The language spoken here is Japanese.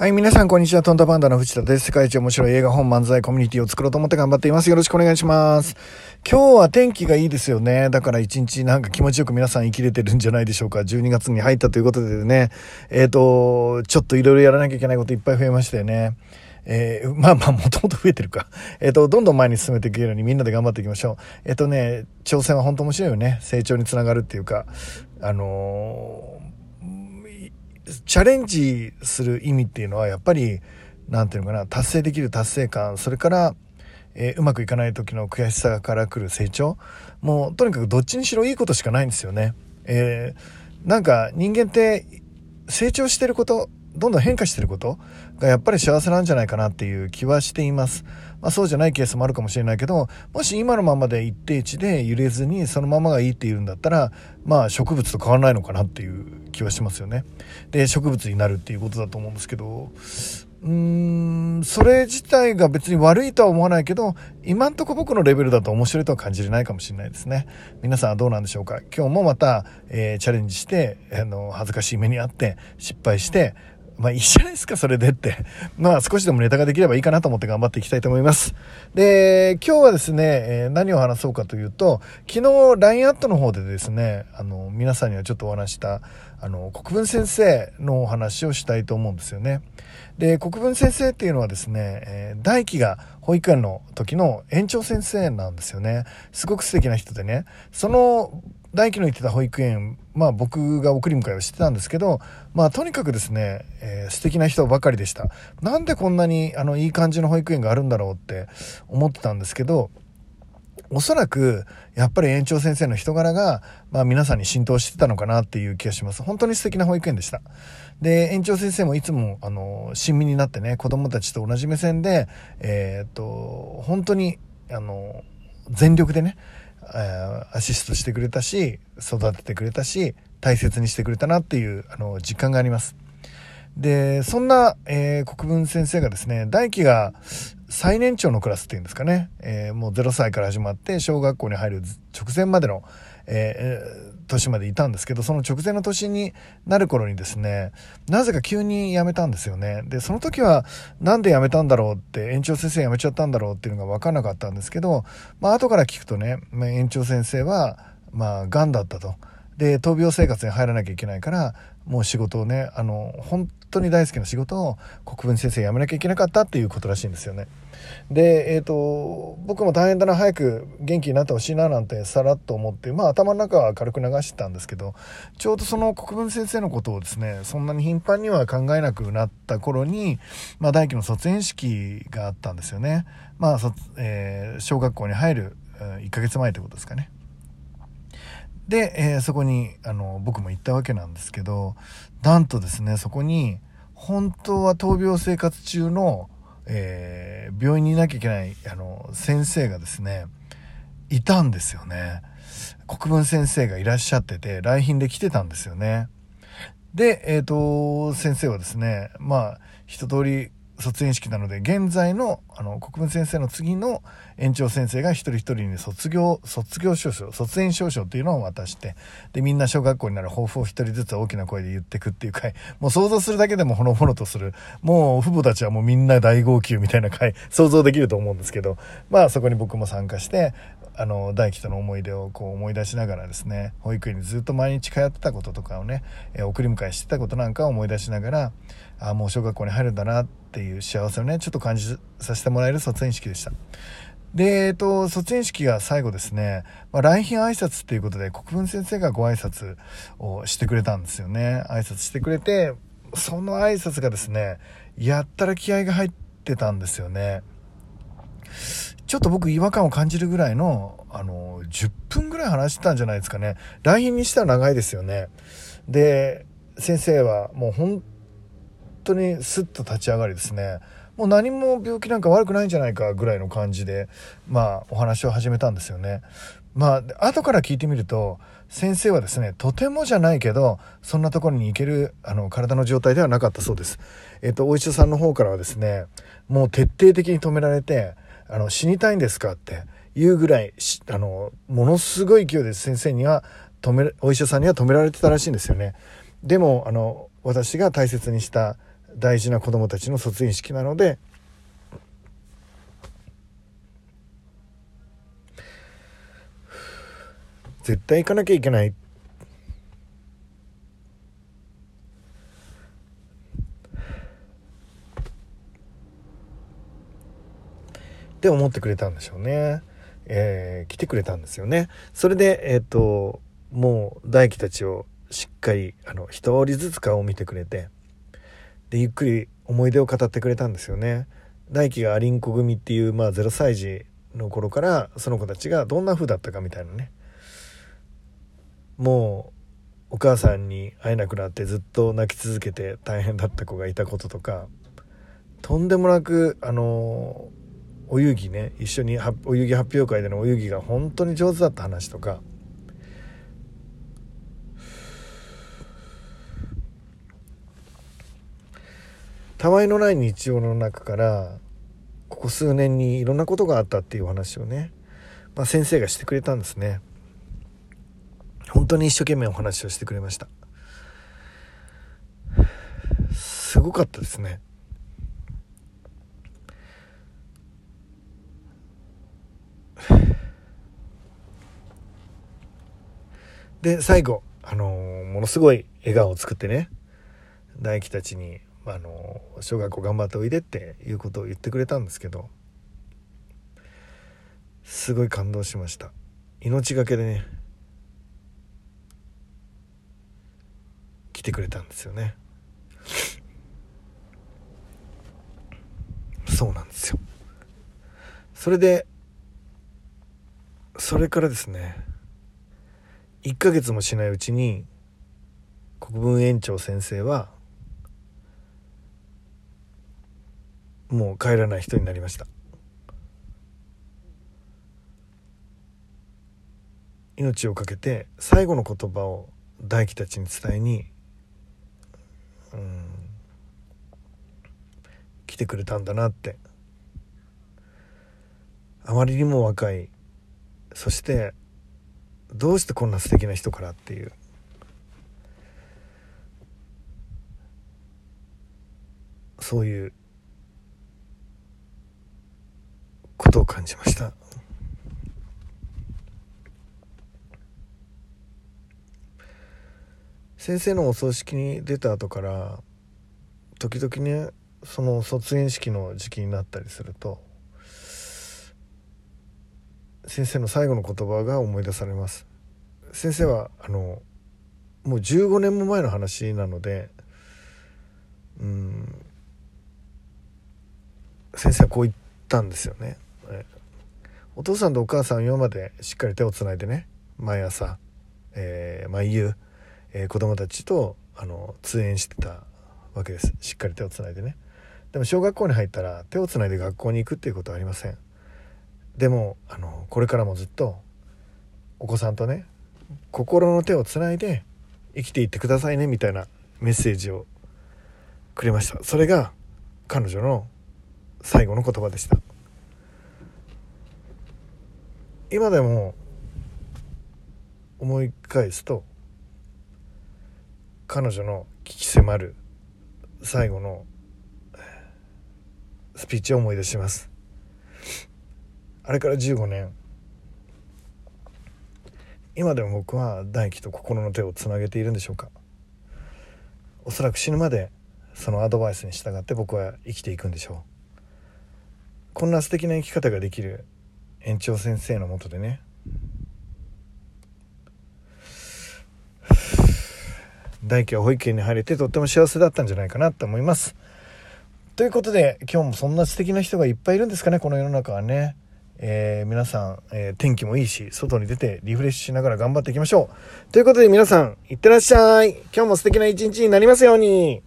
はい、皆さん、こんにちは。トンタパンダの藤田です。世界一面白い映画本漫才コミュニティを作ろうと思って頑張っています。よろしくお願いします。今日は天気がいいですよね。だから一日なんか気持ちよく皆さん生きれてるんじゃないでしょうか。12月に入ったということでね、えっ、ー、と、ちょっといろいろやらなきゃいけないこといっぱい増えましてね。えー、まあまあ、もともと増えてるか。えっ、ー、と、どんどん前に進めていけるようにみんなで頑張っていきましょう。えっ、とね、挑戦は本当面白いよね。成長につながるっていうか、あのチャレンジする意味っていうのはやっぱり何て言うのかな達成できる達成感それから、えー、うまくいかない時の悔しさからくる成長もうとにかくどっちにしろいいことしかないんですよね。えー、なんか人間って成長してることどんどん変化してることがやっぱり幸せなんじゃないかなっていう気はしています。まあ、そうじゃないケースもあるかもしれないけどもし今のままで一定値で揺れずにそのままがいいっていうんだったらまあ植物と変わらないのかなっていう気はしますよね。で植物になるっていうことだと思うんですけどうーんそれ自体が別に悪いとは思わないけど今んとこ僕のレベルだと面白いとは感じれないかもしれないですね皆さんはどうなんでしょうか？今日もまた、えー、チャレンジしてあの恥ずかしい目にあって失敗してまあいいじゃないですか、それでって。まあ少しでもネタができればいいかなと思って頑張っていきたいと思います。で、今日はですね、え、何を話そうかというと、昨日 LINE アットの方でですね、あの、皆さんにはちょっとお話した、あの、国分先生のお話をしたいと思うんですよね。で、国分先生っていうのはですね、え、大輝が保育園の時の園長先生なんですよね。すごく素敵な人でね、その大輝の行ってた保育園、まあ僕が送り迎えをしてたんですけど、まあとにかくですね、えー、素敵な人ばかりでした。なんでこんなにあのいい感じの保育園があるんだろうって思ってたんですけど、おそらくやっぱり園長先生の人柄が、まあ、皆さんに浸透してたのかなっていう気がします本当に素敵な保育園でしたで園長先生もいつもあの親身になってね子供たちと同じ目線でえー、っと本当にあの全力でねえアシストしてくれたし育ててくれたし大切にしてくれたなっていうあの実感があります。でそんな、えー、国分先生がですね大輝が最年長のクラスっていうんですかね、えー、もう0歳から始まって小学校に入る直前までの、えー、年までいたんですけどその直前の年になる頃にですねなぜか急に辞めたんですよねでその時は何で辞めたんだろうって園長先生辞めちゃったんだろうっていうのが分かんなかったんですけど、まあ後から聞くとね、まあ、園長先生はまあ癌だったと。で闘病生活に入らなきゃいけないからもう仕事をねあの本当に大好きな仕事を国分先生辞めなきゃいけなかったっていうことらしいんですよね。で、えーと、僕も大変だな早く元気になってほしいななんてさらっと思ってまあ頭の中は軽く流してたんですけどちょうどその国分先生のことをですねそんなに頻繁には考えなくなった頃に、まあ、大輝の卒園式があったんですよね。まあえー、小学校に入る1ヶ月前ということですかね。で、えー、そこにあの僕も行ったわけなんですけどなんとですねそこに本当は闘病生活中の、えー、病院にいなきゃいけないあの先生がですねいたんですよね。国分先生がいらっしゃってて来賓で来てたんですよね。でえっ、ー、と先生はですねまあ一通り卒園式なので現在のあの国分先生の次の園長先生が一人一人に卒業卒業証書卒園証書っていうのを渡してでみんな小学校になる抱負を一人ずつ大きな声で言ってくっていう回もう想像するだけでもほのぼのとするもう父母たちはもうみんな大号泣みたいな回想像できると思うんですけど まあそこに僕も参加してあの大輝との思い出をこう思い出しながらですね保育園にずっと毎日通ってたこととかをね、え送り迎えしてたことなんかを思い出しながらあもう小学校に入るんだなってっていう幸せをねちょっと感じさせてもらえる卒園式でした。で、えっと、卒園式が最後ですね、まあ、来賓挨拶っていうことで国分先生がご挨拶をしてくれたんですよね。挨拶してくれて、その挨拶がですね、やったら気合が入ってたんですよね。ちょっと僕違和感を感じるぐらいの、あの、10分ぐらい話してたんじゃないですかね。来賓にしては長いですよね。で、先生はもう本当にスッと立ち上がりですね、もう何も病気なんか悪くないんじゃないかぐらいの感じで、まあ、お話を始めたんですよね。まあ、後から聞いてみると、先生はですね、とてもじゃないけど、そんなところに行ける、あの、体の状態ではなかったそうです。えっと、お医者さんの方からはですね、もう徹底的に止められて、あの死にたいんですかっていうぐらいあのものすごい勢いで先生には止めお医者さんには止められてたらしいんですよねでもあの私が大切にした大事な子供たちの卒園式なので絶対行かなきゃいけないって思ってくれたんでしょうね。えー、来てくれたんですよね。それで、えっ、ー、と、もう大輝たちをしっかり、あの、一人ずつ顔を見てくれて、で、ゆっくり思い出を語ってくれたんですよね。大輝がアリンコ組っていう、まあ、0歳児の頃から、その子たちがどんな風だったかみたいなね。もう、お母さんに会えなくなってずっと泣き続けて大変だった子がいたこととか、とんでもなく、あのお遊戯ね一緒にお遊戯発表会でのお遊戯が本当に上手だった話とかたわいのない日常の中からここ数年にいろんなことがあったっていう話をね、まあ、先生がしてくれたんですね。本当に一生懸命お話をしてくれました。すごかったですね。で最後あのー、ものすごい笑顔を作ってね大輝たちに、あの、小学校頑張っておいでっていうことを言ってくれたんですけどすごい感動しました。命がけでね来てくれたんですよね。そうなんですよ。それでそれからですね1ヶ月もしないうちに国分園長先生はもう帰らない人になりました。命を懸けて最後の言葉を大輝たちに伝えにうん来てくれたんだなって。あまりにも若い。そしてどうしてこんな素敵な人からっていう。そういうことを感じました。先生のお葬式に出た後から時々ねその卒園式の時期になったりすると先生の最後の言葉が思い出されます。先生はあのもう15年も前の話なのでうん先生はこう言ったんですよね、お父さんとお母さん今までしっかり手をつないでね毎朝、えー、毎夕、えー、子供たちとあの通園してたわけです。しっかり手をつないでね。でも小学校に入ったら手をつないで学校に行くっていうことはありません。でもあのこれからもずっとお子さんとね心の手をつないで生きていってくださいねみたいなメッセージをくれました。それが彼女の最後の言葉でした。今でも思い返すと彼女の危機迫る最後のスピーチを思い出します。あれから15年。今でも僕は大輝と心の手をつなげているんでしょうか。おそらく死ぬまでそのアドバイスに従って僕は生きていくんでしょう。こんな素敵な生き方ができる園長先生のもとでね大輝は保育園に入れてとっても幸せだったんじゃないかなと思いますということで今日もそんな素敵な人がいっぱいいるんですかねこの世の中はねえー、皆さん、えー、天気もいいし、外に出てリフレッシュしながら頑張っていきましょう。ということで皆さん、いってらっしゃい。今日も素敵な一日になりますように。